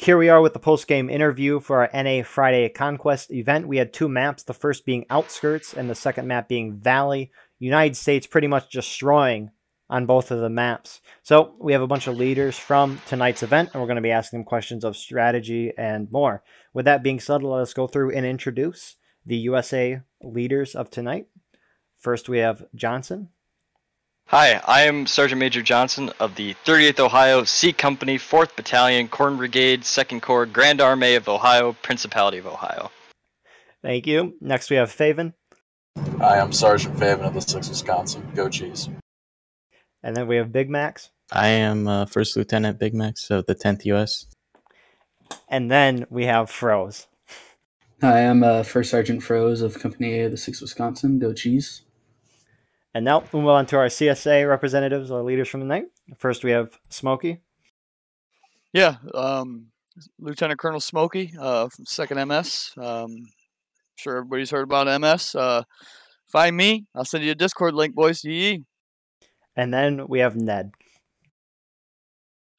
here we are with the post game interview for our NA Friday Conquest event. We had two maps, the first being Outskirts and the second map being Valley. United States pretty much destroying on both of the maps. So we have a bunch of leaders from tonight's event, and we're going to be asking them questions of strategy and more. With that being said, let us go through and introduce the USA leaders of tonight. First, we have Johnson. Hi, I am Sergeant Major Johnson of the 38th Ohio C Company, 4th Battalion, Corn Brigade, 2nd Corps, Grand Army of Ohio, Principality of Ohio. Thank you. Next, we have Faven. Hi, I'm Sergeant Faven of the 6th Wisconsin. Go Cheese. And then we have Big Max. I am uh, First Lieutenant Big Max of the 10th U.S. And then we have Froze. Hi, I'm uh, First Sergeant Froze of Company A of the 6th Wisconsin. Go Cheese. And now we'll move on to our CSA representatives, our leaders from the night. First, we have Smokey. Yeah, um, Lieutenant Colonel Smokey uh, from Second MS. Um, sure everybody's heard about MS. Uh, find me. I'll send you a Discord link, boys. Yee. And then we have Ned.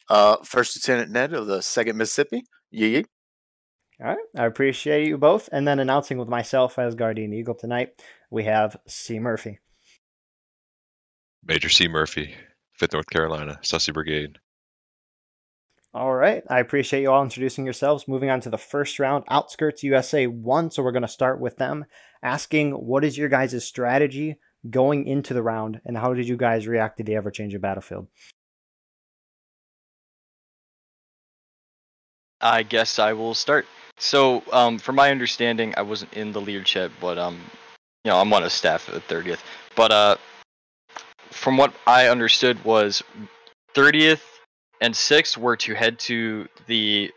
Uh, First Lieutenant Ned of the Second Mississippi. Yee. All right, I appreciate you both. And then announcing with myself Asgardian Eagle tonight, we have C. Murphy. Major C. Murphy, 5th North Carolina, Sussy Brigade. All right. I appreciate you all introducing yourselves. Moving on to the first round, Outskirts USA 1. So we're going to start with them asking what is your guys' strategy going into the round and how did you guys react to the ever changing battlefield? I guess I will start. So, um, from my understanding, I wasn't in the leadership, but um, you know, I'm on a staff at the 30th. But uh, from what I understood was 30th and 6th were to head to the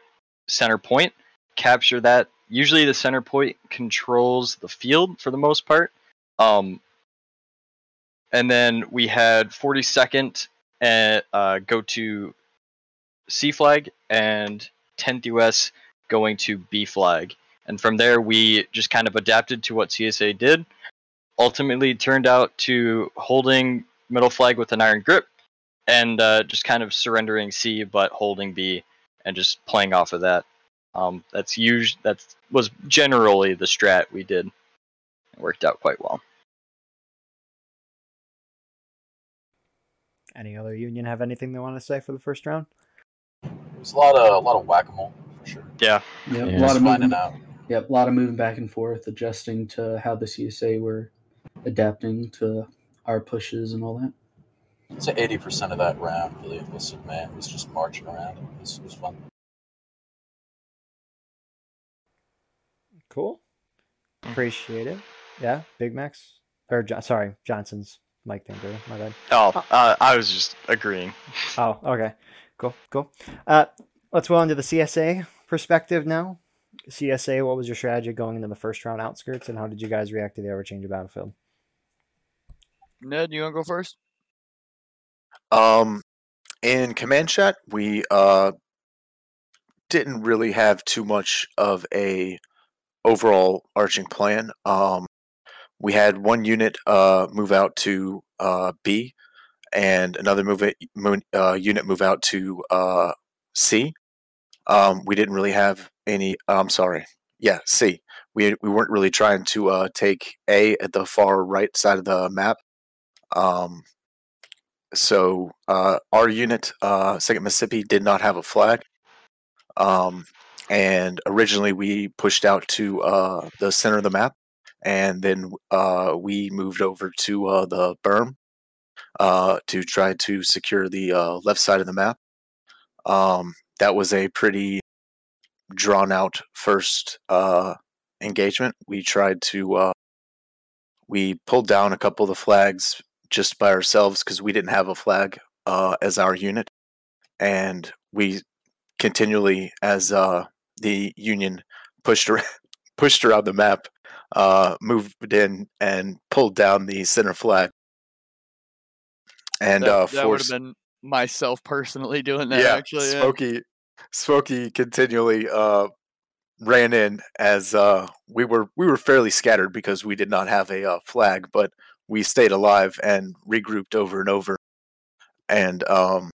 center point, capture that. Usually the center point controls the field for the most part. Um, and then we had 42nd and uh, go to C flag and 10th US going to B flag. And from there, we just kind of adapted to what CSA did. Ultimately, turned out to holding middle flag with an iron grip, and uh, just kind of surrendering C but holding B, and just playing off of that. Um, that's us- that was generally the strat we did. It worked out quite well. Any other union have anything they want to say for the first round? There's a lot of a lot of whack a mole for sure. Yeah. Yep, Yeah. a lot Just of finding out. Yep, a lot of moving back and forth, adjusting to how the CSA were adapting to our pushes and all that. I'd eighty percent of that round for the enlisted man was just marching around. It was, it was fun. Cool. Appreciate it. Yeah, Big Max. Or, Jo- sorry, Johnson's mic thing, there. My bad. Oh, uh, I was just agreeing. Oh, okay. Cool, cool. Uh, let's move on to the CSA perspective now. CSA, what was your strategy going into the first round outskirts, and how did you guys react to the ever changing battlefield? Ned, you want to go first? Um, in command chat, we uh didn't really have too much of a overall arching plan. Um, we had one unit uh move out to uh B, and another move it, uh, unit move out to uh C. Um, we didn't really have any. I'm sorry. Yeah, C. We we weren't really trying to uh take A at the far right side of the map. Um, so uh, our unit, uh, Second Mississippi, did not have a flag. Um, and originally we pushed out to uh, the center of the map, and then uh, we moved over to uh, the berm uh, to try to secure the uh, left side of the map. Um, that was a pretty drawn out first uh, engagement. We tried to uh, we pulled down a couple of the flags just by ourselves because we didn't have a flag uh, as our unit, and we continually, as uh, the Union pushed around, pushed around the map, uh, moved in and pulled down the center flag, and that, uh, that would have been myself personally doing that. yeah, actually, yeah. Smokey, Smokey continually uh, ran in as uh, we were we were fairly scattered because we did not have a uh, flag, but we stayed alive and regrouped over and over, and um,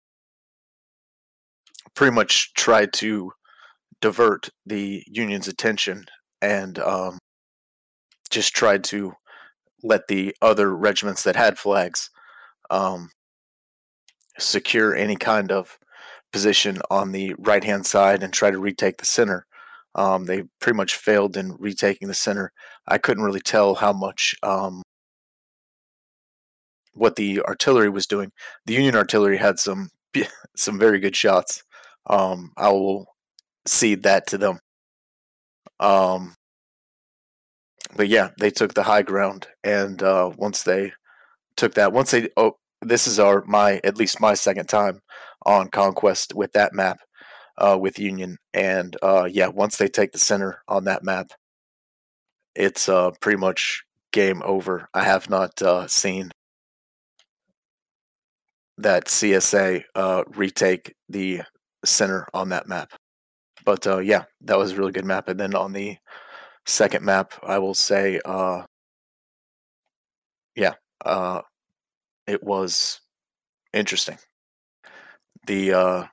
pretty much tried to divert the Union's attention and um, just tried to let the other regiments that had flags um, secure any kind of position on the right hand side and try to retake the center. Um, they pretty much failed in retaking the center. I couldn't really tell how much um, what the artillery was doing. The Union artillery had some some very good shots. Um, I will cede that to them. Um, but yeah, they took the high ground, and uh, once they took that, once they oh, this is our my at least my second time on conquest with that map uh, with Union, and uh, yeah, once they take the center on that map, it's uh, pretty much game over. I have not uh, seen that CSA uh, retake the center on that map. But uh, yeah, that was a really good map. And then on the second map, I will say, uh, yeah, uh, it was interesting. The uh,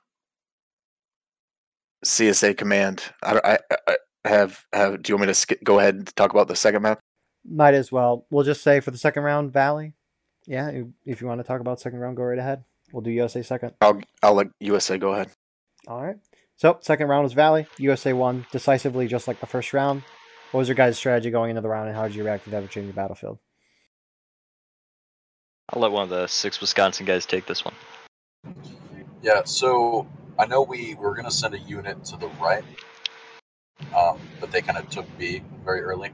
CSA command. I, I, I have have. Do you want me to skip, go ahead and talk about the second map? Might as well. We'll just say for the second round, Valley. Yeah, if you want to talk about second round, go right ahead. We'll do USA second. I'll I'll let USA go ahead. All right. So second round was Valley. USA won decisively, just like the first round. What was your guys' strategy going into the round, and how did you react to the ever-changing battlefield? I'll let one of the six Wisconsin guys take this one. Yeah, so I know we were going to send a unit to the right, um, but they kind of took B very early.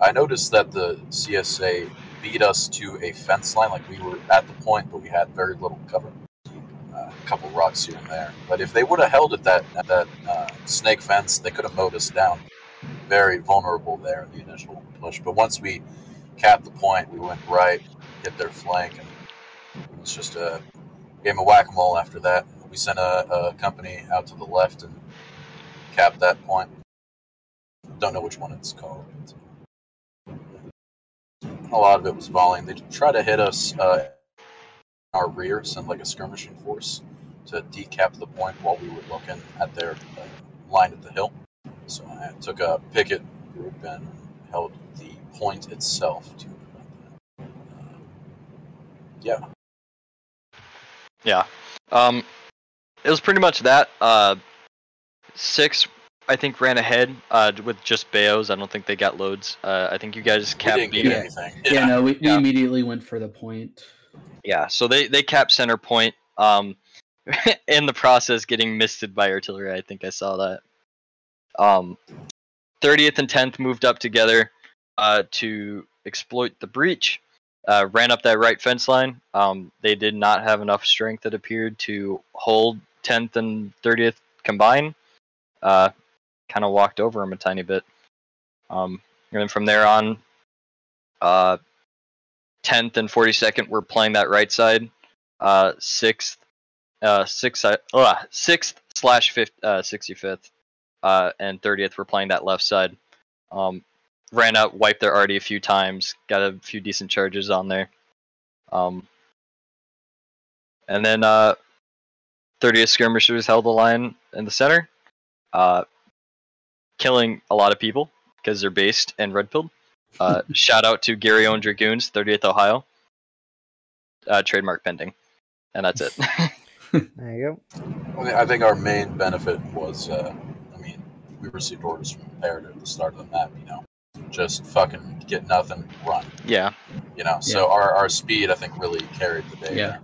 I noticed that the CSA beat us to a fence line. Like we were at the point, but we had very little cover. Uh, a couple rocks here and there. But if they would have held at that at that uh, snake fence, they could have mowed us down. Very vulnerable there in the initial push. But once we capped the point, we went right, hit their flank, and it was just a game of whack a mole after that. We sent a, a company out to the left and capped that point. Don't know which one it's called a lot of it was volleying. They try to hit us uh, our rear, send like a skirmishing force to decap the point while we were looking at their uh, line at the hill. So I took a picket group and held the point itself to uh, yeah. Yeah. Um, it was pretty much that. Uh, six I think ran ahead uh, with just Bayos. I don't think they got loads. Uh, I think you guys capped. We didn't get anything. Yeah, yeah no, we, we yeah. immediately went for the point. Yeah, so they they capped center point. Um, in the process, getting misted by artillery. I think I saw that. Um, 30th and 10th moved up together uh, to exploit the breach. Uh, ran up that right fence line. Um, they did not have enough strength, it appeared, to hold 10th and 30th combined. Uh, kind of walked over him a tiny bit. Um, and then from there on, uh, 10th and 42nd were playing that right side. Uh, sixth, uh, sixth, uh, sixth slash fifth, uh, 65th, uh, and 30th were playing that left side. Um, ran up, wiped their arty a few times, got a few decent charges on there. Um, and then uh, 30th skirmishers held the line in the center. Uh, killing a lot of people because they're based in Redfield. Uh, shout out to Gary Owen Dragoons, 30th Ohio. Uh, trademark pending, and that's it. there you go. I think our main benefit was, uh, I mean, we received orders from Imperative at the start of the map. You know, just fucking get nothing, run. Yeah. You know, so yeah. our our speed, I think, really carried the day. Yeah. There.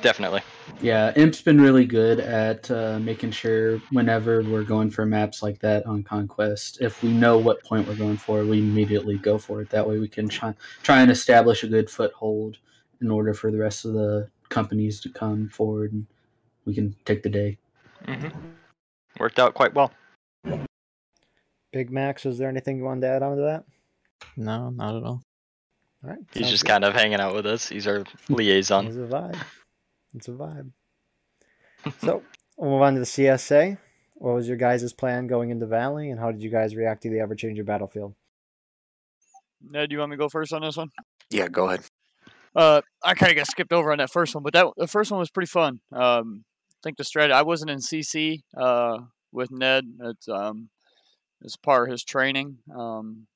Definitely. Yeah, Imp's been really good at uh, making sure whenever we're going for maps like that on Conquest, if we know what point we're going for, we immediately go for it. That way, we can try try and establish a good foothold in order for the rest of the companies to come forward, and we can take the day. Mm-hmm. Worked out quite well. Big Max, is there anything you wanted to add on to that? No, not at all. All right. He's just good. kind of hanging out with us. He's our liaison. He's a vibe. It's a vibe. so we'll move on to the CSA. What was your guys' plan going into Valley, and how did you guys react to the ever-changing battlefield? Ned, do you want me to go first on this one? Yeah, go ahead. Uh, I kind of got skipped over on that first one, but that the first one was pretty fun. Um, I think the strategy. I wasn't in CC uh, with Ned. It's um, it's part of his training. Um,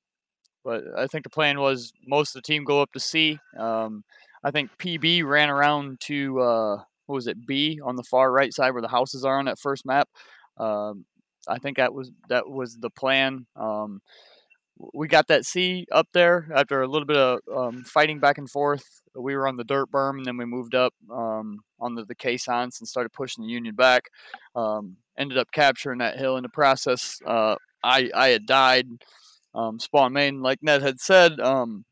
but I think the plan was most of the team go up to C. Um, I think PB ran around to uh, what was it B on the far right side where the houses are on that first map. Um, I think that was that was the plan. Um, we got that C up there after a little bit of um, fighting back and forth. We were on the dirt berm, and then we moved up um, on the, the caissons and started pushing the Union back. Um, ended up capturing that hill in the process. Uh, I I had died. Um, Spawn Main, like Ned had said, um,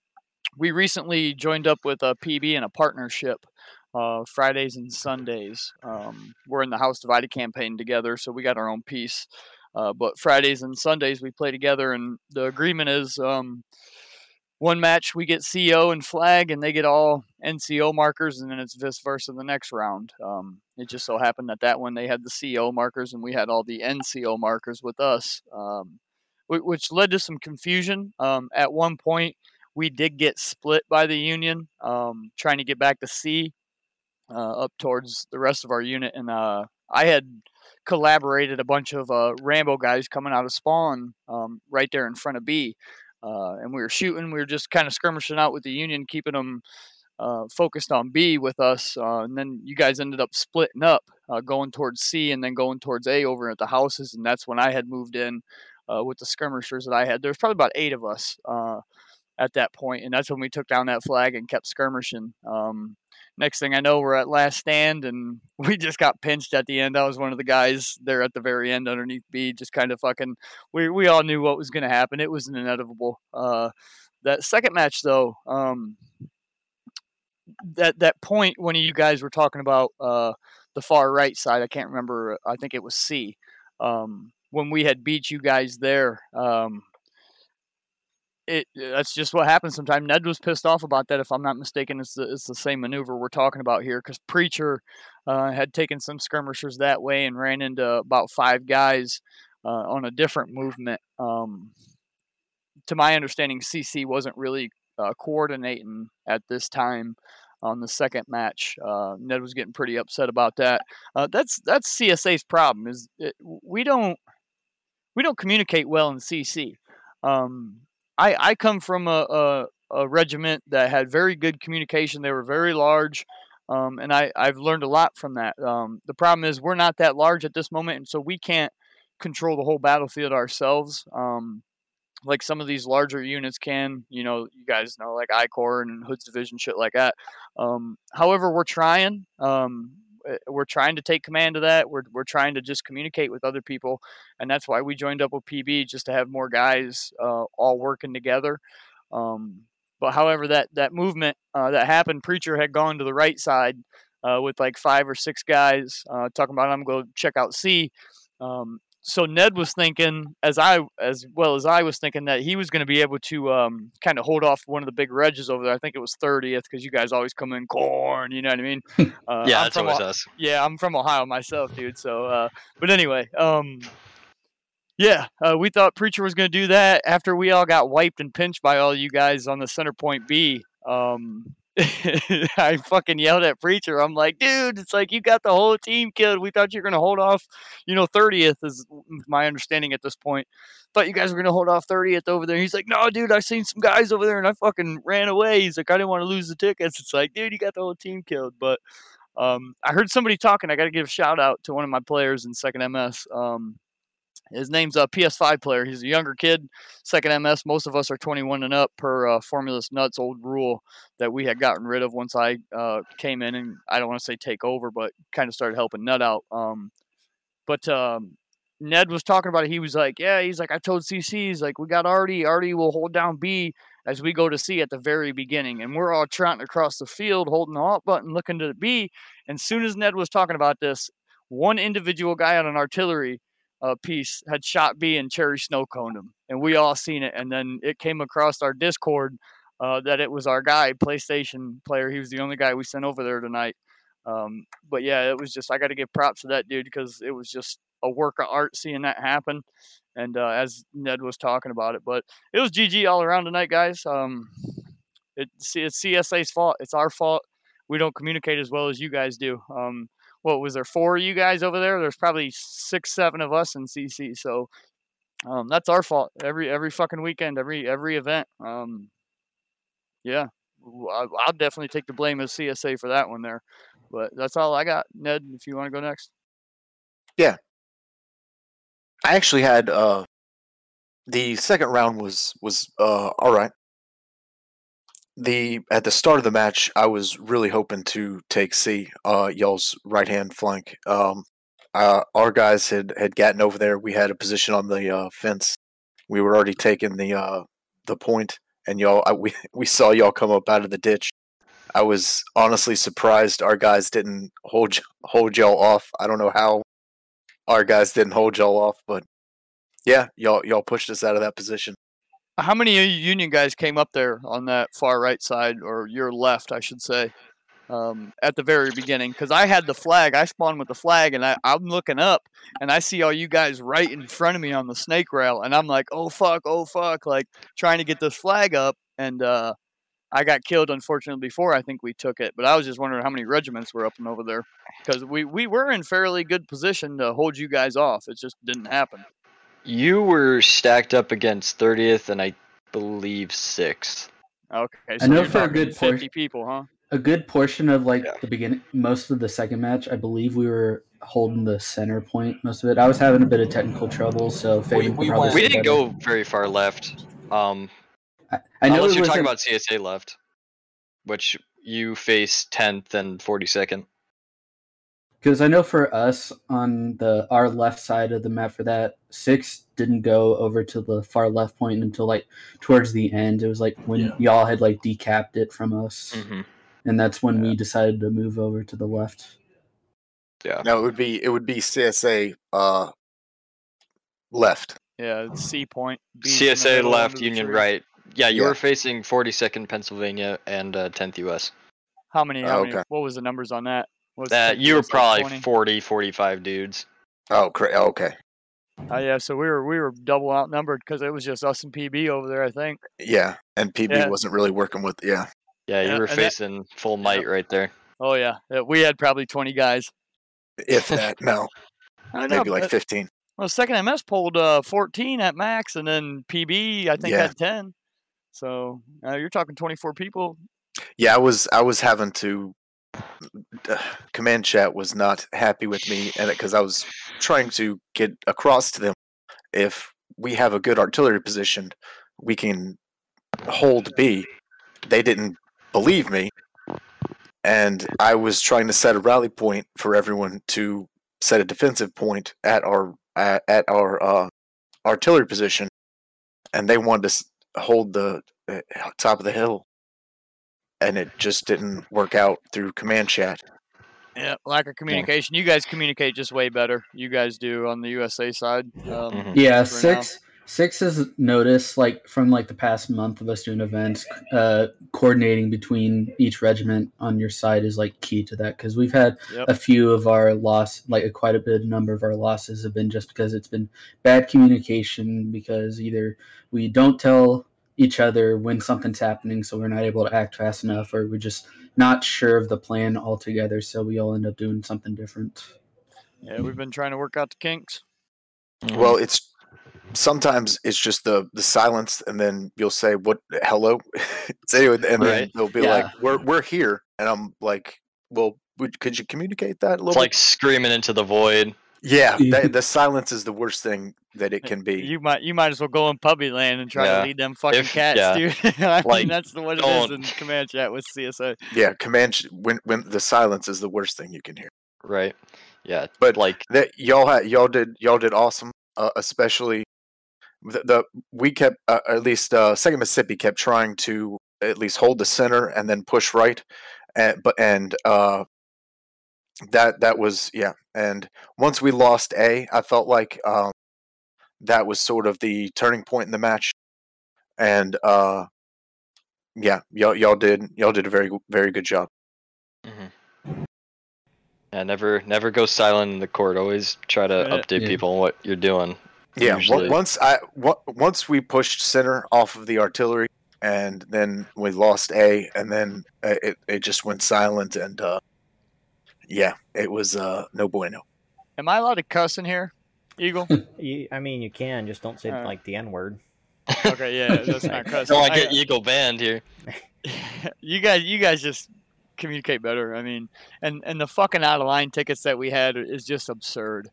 we recently joined up with a PB in a partnership. Uh, Fridays and Sundays. Um, we're in the House Divided campaign together, so we got our own piece. Uh, but Fridays and Sundays we play together, and the agreement is um, one match we get CO and flag, and they get all NCO markers, and then it's vice versa the next round. Um, it just so happened that that one they had the CO markers, and we had all the NCO markers with us, um, which led to some confusion. Um, at one point, we did get split by the Union, um, trying to get back to C uh, up towards the rest of our unit, and uh, I had collaborated a bunch of uh, Rambo guys coming out of spawn um, right there in front of B, uh, and we were shooting. We were just kind of skirmishing out with the Union, keeping them uh, focused on B with us, uh, and then you guys ended up splitting up, going towards C, and then going towards A over at the houses, and that's when I had moved in with the skirmishers that I had. There was probably about eight of us at that point, and that's when we took down that flag and kept skirmishing. Um, next thing I know, we're at last stand, and we just got pinched at the end. I was one of the guys there at the very end underneath B, just kind of fucking. We we all knew what was going to happen. It was inevitable. Uh, that second match, though, um, that that point when you guys were talking about uh, the far right side, I can't remember. I think it was C. Um, when we had beat you guys there, um, it that's just what happens sometimes. Ned was pissed off about that, if I'm not mistaken. It's the, it's the same maneuver we're talking about here because Preacher uh, had taken some skirmishers that way and ran into about five guys uh, on a different movement. Um, to my understanding, CC wasn't really uh, coordinating at this time on the second match. Uh, Ned was getting pretty upset about that. Uh, that's that's CSA's problem is it, we don't we don't communicate well in CC. Um, I, I come from a, a, a, regiment that had very good communication. They were very large, um, and I, I've learned a lot from that. Um, the problem is we're not that large at this moment, and so we can't control the whole battlefield ourselves. Um, like some of these larger units can, you know, you guys know, like I Corps and Hood's Division, shit like that. Um, however, we're trying. Eh, we're trying to take command of that. We're, we're trying to just communicate with other people. And that's why we joined up with PB just to have more guys uh, all working together. Um, but however, that, that movement uh, that happened, Preacher had gone to the right side uh, with like five or six guys uh, talking about, I'm going to check out C. Um, so Ned was thinking, as I as well as I was thinking, that he was going to be able to um, kind of hold off one of the big regs over there. I think it was 30th because you guys always come in corn. You know what I mean? Uh, yeah, I'm that's always us. Yeah, I'm from Ohio myself, dude. So, uh, but anyway, um, yeah, uh, we thought Preacher was going to do that after we all got wiped and pinched by all you guys on the center point B. Um, I fucking yelled at Preacher. I'm like, dude, it's like you got the whole team killed. We thought you were gonna hold off, you know, 30th is my understanding at this point. Thought you guys were gonna hold off 30th over there. He's like, no, dude, I seen some guys over there and I fucking ran away. He's like, I didn't want to lose the tickets. It's like, dude, you got the whole team killed. But um, I heard somebody talking. I got to give a shout out to one of my players in second MS. Um, his name's a PS5 player. He's a younger kid, second MS. Most of us are 21 and up per uh, Nuts old rule that we had gotten rid of once I uh, came in and I don't want to say take over, but kind of started helping Nut out. Um, but um, Ned was talking about it. He was like, "Yeah, he's like, I told CC, he's like, we got Artie. Artie will hold down B as we go to C at the very beginning, and we're all trotting across the field, holding the alt button, looking to the B. And soon as Ned was talking about this, one individual guy on an artillery uh, piece had shot B and Cherry Snow coned him, and we all seen it. And then it came across our Discord uh, that it was our guy, PlayStation player. He was the only guy we sent over there tonight. Um, but yeah, it was just I got to give props to that dude because it was just a work of art seeing that happen. And uh, as Ned was talking about it, but it was GG all around tonight, guys. Um, it, it's CSA's fault. It's our fault. We don't communicate as well as you guys do. Um, what was there four of you guys over there? There's probably six, seven of us in CC. So um, that's our fault. Every every fucking weekend, every every event. Um, yeah, I'll definitely take the blame as CSA for that one there. But that's all I got, Ned. If you want to go next. Yeah. I actually had uh the second round was was uh all right. The at the start of the match, I was really hoping to take C, uh y'all's right hand flank. Um, uh, our guys had had gotten over there. We had a position on the uh, fence. We were already taking the uh the point, and y'all I, we we saw y'all come up out of the ditch. I was honestly surprised our guys didn't hold hold y'all off. I don't know how our guys didn't hold y'all off, but yeah, y'all y'all pushed us out of that position. How many Union guys came up there on that far right side, or your left, I should say, um, at the very beginning? Because I had the flag. I spawned with the flag, and I, I'm looking up, and I see all you guys right in front of me on the snake rail, and I'm like, oh fuck, oh fuck, like trying to get this flag up, and uh, I got killed unfortunately before I think we took it. But I was just wondering how many regiments were up and over there, because we we were in fairly good position to hold you guys off. It just didn't happen. You were stacked up against 30th and I believe 6th. Okay, so know for a good 50 portion- people, huh? A good portion of like Yeah. the beginning, most of the second match, I believe we were holding the center point most of it. I was having a bit of technical trouble, so Faven could we probably went- We didn't better. go very far left. Um, I, I know unless it you're talking wasn't- about CSA left, which you face 10th and 42nd. Because I know for us on the our left side of the map for that six didn't go over to the far left point until like towards the end. It was like when Yeah. y'all had like decapped it from us, hmm and that's when we decided to move over to the left. Yeah. No, it would be it would be CSA uh left. Yeah, C point. B's CSA left, Union tree. right. Yeah, you Yeah. were facing 42nd Pennsylvania and uh, 10th US. How many? How Oh, many? okay. What was the numbers on that? Was it you were just like probably 20? 40, 45 dudes. Oh, cra- oh, okay. Oh yeah, so we were we were double outnumbered because it was just us and PB over there. I think. Yeah, and PB Yeah. wasn't really working with. Yeah, Yeah, you Yeah, were and that- facing full might right there. Oh yeah, yeah, we had probably twenty guys. if that. No, I know. maybe like fifteen. well, second MS pulled uh, fourteen at max, and then PB I think Yeah. had ten. So uh, you're talking twenty four people. Yeah, I was I was having to. Command chat was not happy with me, and because I was trying to get across to them, if we have a good artillery position, we can hold B. They didn't believe me, and I was trying to set a rally point for everyone to set a defensive point at our at, at our uh, artillery position, and they wanted to hold the uh, top of the hill, and it just didn't work out through command chat. Yeah, lack of communication. You guys communicate just way better. You guys do on the USA side. Um, Mhm. Yeah, now. six six has noticed like from like the past month of us doing events, uh, coordinating between each regiment on your side is like key to that because we've had Yep. a few of our loss, like a quite a bit number of our losses have been just because it's been bad communication because either we don't tell each other when something's happening, so we're not able to act fast enough, or we're just not sure of the plan altogether, so we all end up doing something different. Yeah, we've been trying to work out the kinks. Mhm. Well, it's sometimes it's just the the silence, and then you'll say, "What? Hello?" so anyway, and then Right. they'll be Yeah. like, "We're we're here," and I'm like, "Well, would, could you communicate that a little?" it's like screaming into the void. Bit? yeah, Yeah. the, the silence is the worst thing that it can be. You might you might as well go in puppy land and try Yeah. to lead them fucking If- cats, yeah. dude. I Like, mean, that's the what it is don't- in command chat with CSA. yeah, command when when the silence is the worst thing you can hear. Right. Yeah. But like that y'all had y'all did y'all did awesome, uh, especially the, the we kept uh, at least uh, Second Mississippi kept trying to at least hold the center and then push right, and but and uh, that that was yeah. And once we lost A, I felt like um, that was sort of the turning point in the match, and uh, yeah, y'all y'all did y'all did a very very good job. Mm-hmm. yeah, never never go silent in the court. Always try to Yeah. update Yeah. people on what you're doing. Yeah, Usually- once I once we pushed center off of the artillery, and then we lost A, and then uh, it it just went silent, and uh, yeah, it was uh, no bueno. Am I allowed to cuss in here, Eagle? You, I mean, you can just don't say Alright. like the N word. okay, yeah, that's not cussing. Don't want I- to get Eagle banned here. you guys, you guys just communicate better. I mean, and and the fucking out of line tickets that we had is just absurd.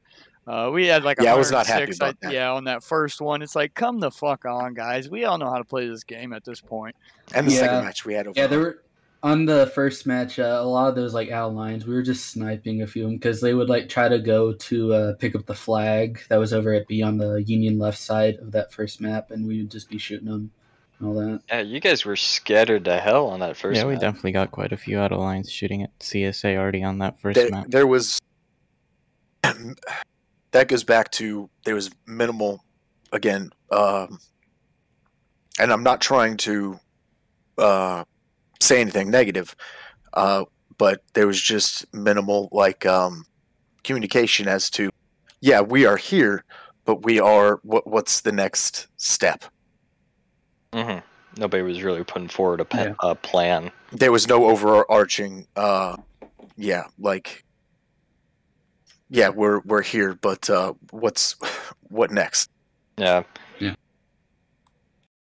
Uh, we had like Yeah, I was not happy about I- that. Yeah, on that first one, it's like, come the fuck on, guys. We all know how to play this game at this point. And the Yeah. second match we had over. Yeah, there were on the first match. Uh, a lot of those like out lines, we were just sniping a few of them because they would like try to go to uh, pick up the flag that was over at B on the Union left side of that first map, and we would just be shooting them and all that. Yeah, you guys were scattered to hell on that first. yeah, we map. definitely got quite a few out of lines shooting at CSA already on that first there, map. there was that goes back to there was minimal again um and i'm not trying to uh say anything negative uh but there was just minimal like um communication as to yeah we are here but we are what what's the next step hmm Nobody was really putting forward a, pa- Yeah. a plan. there was no overarching uh yeah like yeah we're we're here but uh what's what next Yeah.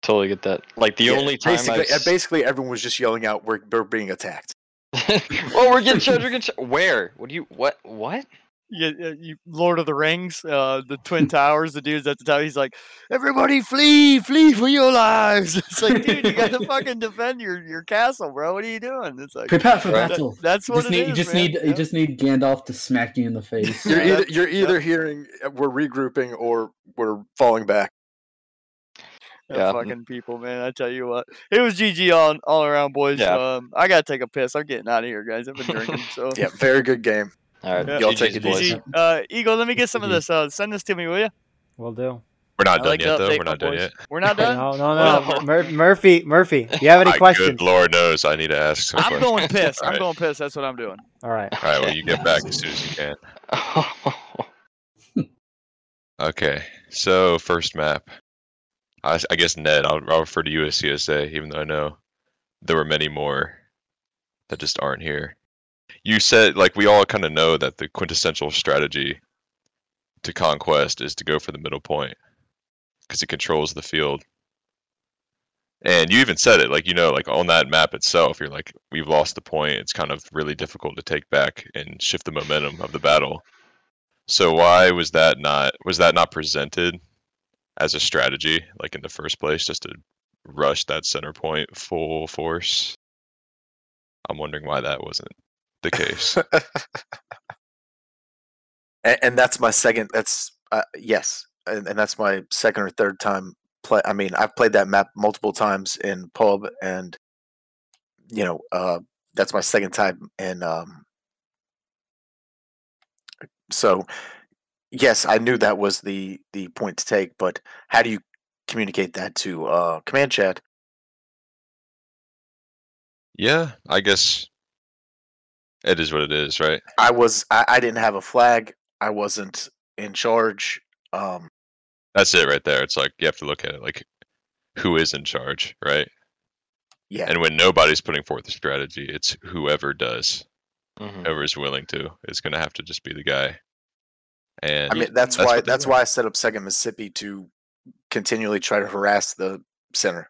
Yeah. Totally get that. Like the Yeah, only time basically, I've uh, basically everyone was just yelling out we're, we're being attacked oh, we're getting charged. We're getting charged. Where? What do you? What? What? Yeah, yeah, you, Lord of the Rings, uh, the Twin Towers, the dudes at the top. He's like, "Everybody flee, flee for your lives!" It's like, dude, you got to fucking defend your, your castle, bro. What are you doing? It's like Prepare for Right. battle. that's You what just it need, is, you just man. need Yeah. you just need Gandalf to smack you in the face. you're Yeah, either you're either hearing uh, we're regrouping or we're falling back Them Yeah. fucking people, man. I tell you what, it was GG all all around, boys. Yeah. Um, I gotta take a piss. I'm getting out of here, guys. I've been drinking, so yeah very good game All right. Yeah. Y'all GG's, take it boys. easy. GG. Uh, Eagle, let me get some of this. Uh, send this to me, will you? We'll do. We're not I done like yet, though. We're not done boys. yet. We're not done. No, no, no. Mur- Murphy, Murphy, do you have any My questions? Good Lord knows I need to ask some I'm questions. going piss. I'm Alright. going piss. That's what I'm doing. All right. All right, well, you get back as soon as you can. Okay, so first map. I, I guess Ned, I'll, I'll refer to you as CSA, even though I know there were many more that just aren't here. You said, like, we all kind of know that the quintessential strategy to conquest is to go for the middle point because it controls the field. And you even said it, like, you know, like on that map itself, you're like, we've lost the point. It's kind of really difficult to take back and shift the momentum of the battle. So why was that not was that not presented as a strategy, like in the first place, just to rush that center point full force? I'm wondering why that wasn't the case. and, and that's my second that's uh, yes and, and that's my second or third time play i mean i've played that map multiple times in pub and you know uh that's my second time in um so yes i knew that was the the point to take but how do you communicate that to uh command chat yeah, I guess it is what it is, right? i was I, I didn't have a flag i wasn't in charge um That's it right there. It's like you have to look at it like who is in charge, right? yeah And when nobody's putting forth a strategy, it's whoever does, Mhm. whoever is willing to, is going to have to just be the guy. And I mean, that's, That's why that's why I set up Second Mississippi to continually try to harass the center.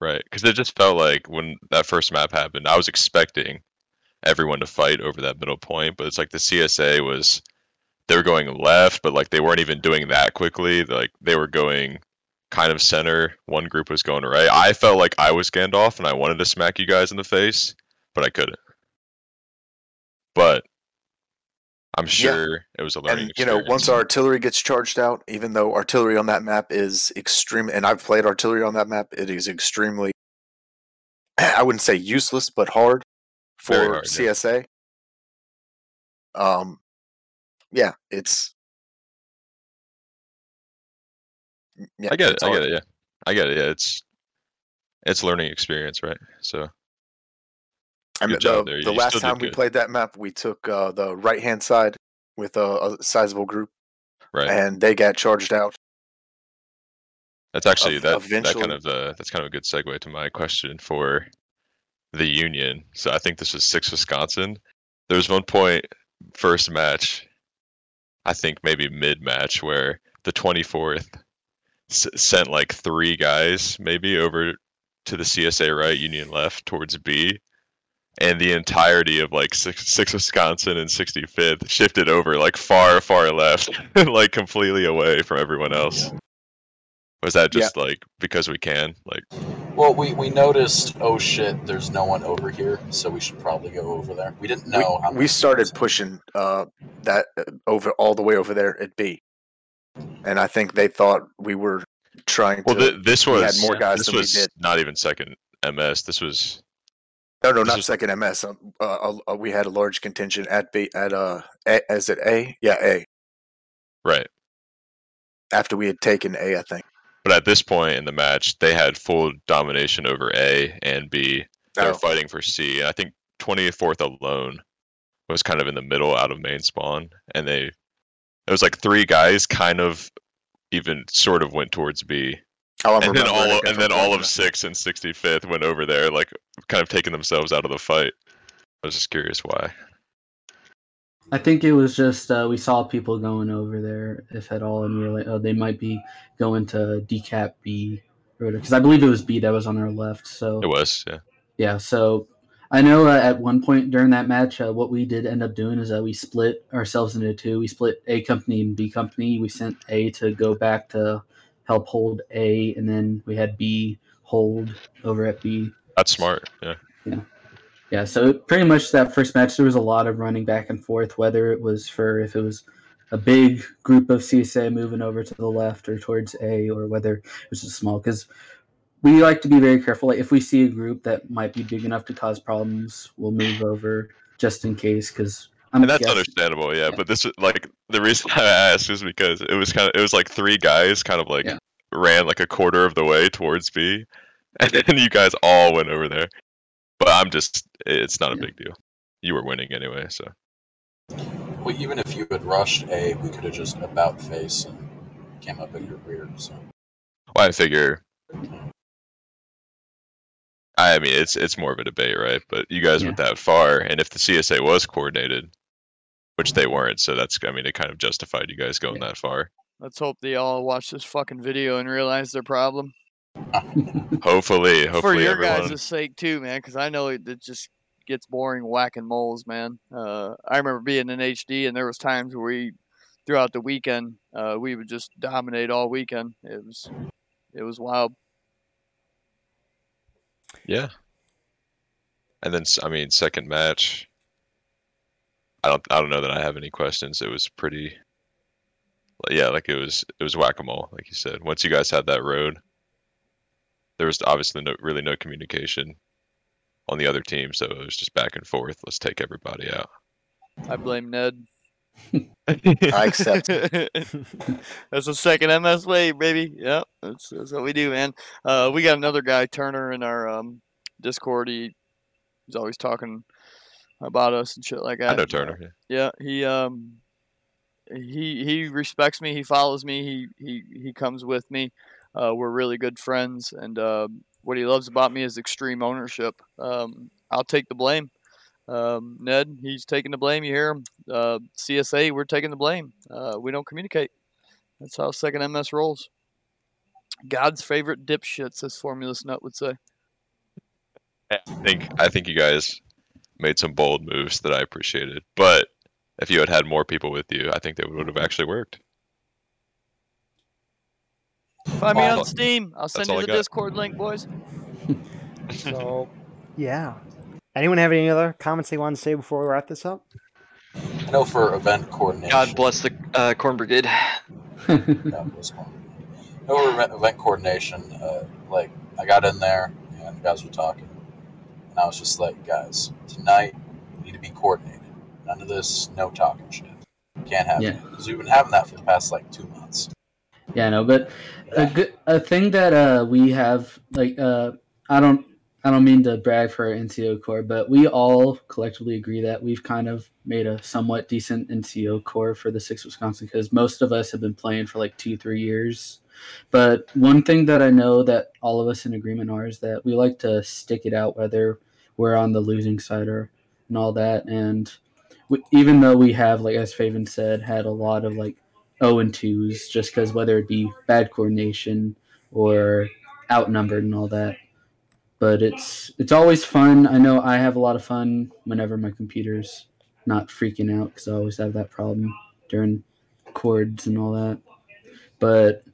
Right, because it just felt like when that first map happened, I was expecting everyone to fight over that middle point, but it's like the CSA was they were going left, but like they weren't even doing that quickly. Like they were going kind of center. One group was going right. I felt like I was Gandalf and I wanted to smack you guys in the face, but I couldn't. But I'm sure it was a learning And you know, once our artillery gets charged out, even though artillery on that map is extreme, and I've played artillery on that map, it is extremely, I wouldn't say useless, but hard for hard, yeah. CSA. Um, yeah, it's. Yeah, I get it. I get it. Yeah, I get it. Yeah, it's it's learning experience, right? So I mean, the, the You last time we good. played that map, we took uh, the right hand side with a, a sizable group, right. and they got charged out. That's actually that that kind of uh, that's kind of a good segue to my question for the union. So I think this was six Wisconsin. There was one point first match, I think maybe mid match, where the 24th s- sent like three guys maybe over to the CSA right, Union left towards B, and the entirety of like six, six Wisconsin and 65th shifted over like far, far left, like completely away from everyone else. Was that Yeah. just like because we can? Like, Well, we, we noticed, oh shit, there's no one over here, so we should probably go over there. We didn't know we, many we started pushing uh, that uh, over all the way over there at B, and I think they thought we were trying well, to. th- this we had was more guys this than we was did. not even second MS. This was no, no, not is- second MS. Um, uh, uh, we had a large contingent at B at uh, a, is it A? Yeah, A. right. After we had taken A, I think. But at this point in the match, they had full domination over A and B. They're Oh. fighting for C. And I think 24th alone was kind of in the middle out of main spawn. And they, it was like three guys kind of even sort of went towards B. Oh, I'm and then all and then all of six and 65th went over there, like kind of taking themselves out of the fight. I was just curious why. I think it was just uh, we saw people going over there, if at all, and we were like, oh, they might be going to decap B, because I believe it was B that was on our left. So It was, yeah. yeah, so I know uh, at one point during that match, uh, what we did end up doing is that we split ourselves into two. We split A company and B company. We sent A to go back to help hold A, and then we had B hold over at B. That's smart. Yeah. Yeah, Yeah. so pretty much that first match, there was a lot of running back and forth, whether it was for if it was a big group of CSA moving over to the left or towards A, or whether it was just small. Because we like to be very careful. Like if we see a group that might be big enough to cause problems, we'll move over just in case. Because I'm and that's guessing- understandable, yeah. yeah. But this like the reason I asked is because it was kind of it was like three guys kind of like Yeah. Ran like a quarter of the way towards B, and then you guys all went over there. But I'm just it's not a big deal. You were winning anyway, so Well, even if you had rushed A, we could have just about face and came up in your rear. So well, I figure. I mean, it's it's more of a debate, right? But you guys went that far, and if the CSA was coordinated, which they weren't, so that's I mean, it kind of justified you guys going that far. Let's hope they all watch this fucking video and realize their problem. Hopefully, For your everyone. guys' sake too, man, because I know it, it just gets boring whacking moles, man. Uh, I remember being in HD, and there was times where we, throughout the weekend, uh, we would just dominate all weekend. It was, it was wild. Yeah. And then I mean, second match. I don't I don't know that I have any questions. It was pretty. Like, Yeah, like it was it was whack a mole, like you said. Once you guys had that road, there was obviously no really no communication on the other team, so it was just back and forth. Let's take everybody out. I blame Ned. I accept. It. That's a second MS way, baby. Yep, that's, that's what we do, man. Uh, we got another guy, Turner, in our um, Discord. He, he's always talking about us and shit like that. I know Turner. yeah. Yeah, he um, he he respects me. He follows me. He he he comes with me. Uh, we're really good friends, and uh, what he loves about me is extreme ownership. Um, I'll take the blame. Um, Ned, he's taking the blame. You hear him? Uh, CSA, we're taking the blame. Uh, we don't communicate. That's how second MS rolls. God's favorite dipshits, as Formulus Nut would say. I think I think you guys made some bold moves that I appreciated. But if you had had more people with you, I think that would have actually worked. Find me on Steam. I'll send all you the. Discord link, boys. So, yeah. Anyone have any other comments they want to say before we wrap this up? I know for event coordination. God bless the uh, Corn Brigade. God bless Corn. I know for event, event coordination, uh, like I got in there and the guys were talking, and I was just like, guys, tonight we need to be coordinated. None of this no talking shit. Can't have Yeah. because we've been having that for the past like two months. Yeah, no, but a good a thing that uh we have like uh I don't I don't mean to brag for our NCO core, but we all collectively agree that we've kind of made a somewhat decent NCO core for the six Wisconsin because most of us have been playing for like two three years. But one thing that I know that all of us in agreement are is that we like to stick it out whether we're on the losing side or and all that and even though we have, like as Faven said, had a lot of like O and twos, just because whether it be bad coordination or outnumbered and all that. But it's it's always fun. I know I have a lot of fun whenever my computer's not freaking out because I always have that problem during chords and all that. But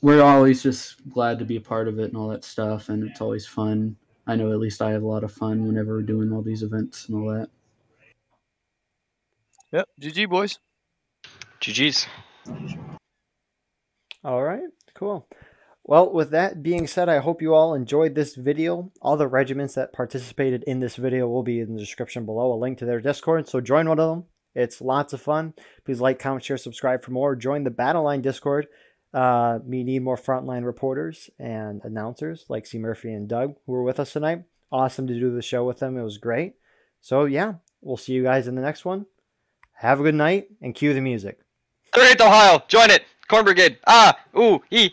we're always just glad to be a part of it and all that stuff, and it's always fun. I know at least I have a lot of fun whenever we're doing all these events and all that. Yep. GG boys. GG's. All right, cool. Well, with that being said, I hope you all enjoyed this video. All the regiments that participated in this video will be in the description below, a link to their Discord. So join one of them. It's lots of fun. Please like, comment, share, subscribe for more. Join the Battle Line Discord. Uh, we need more frontline reporters and announcers like C. Murphy and Doug, who were with us tonight. Awesome to do the show with them. It was great. So, yeah, we'll see you guys in the next one. Have a good night and cue the music. 38th Ohio, join it. Corn Brigade. Ah, ooh, ee.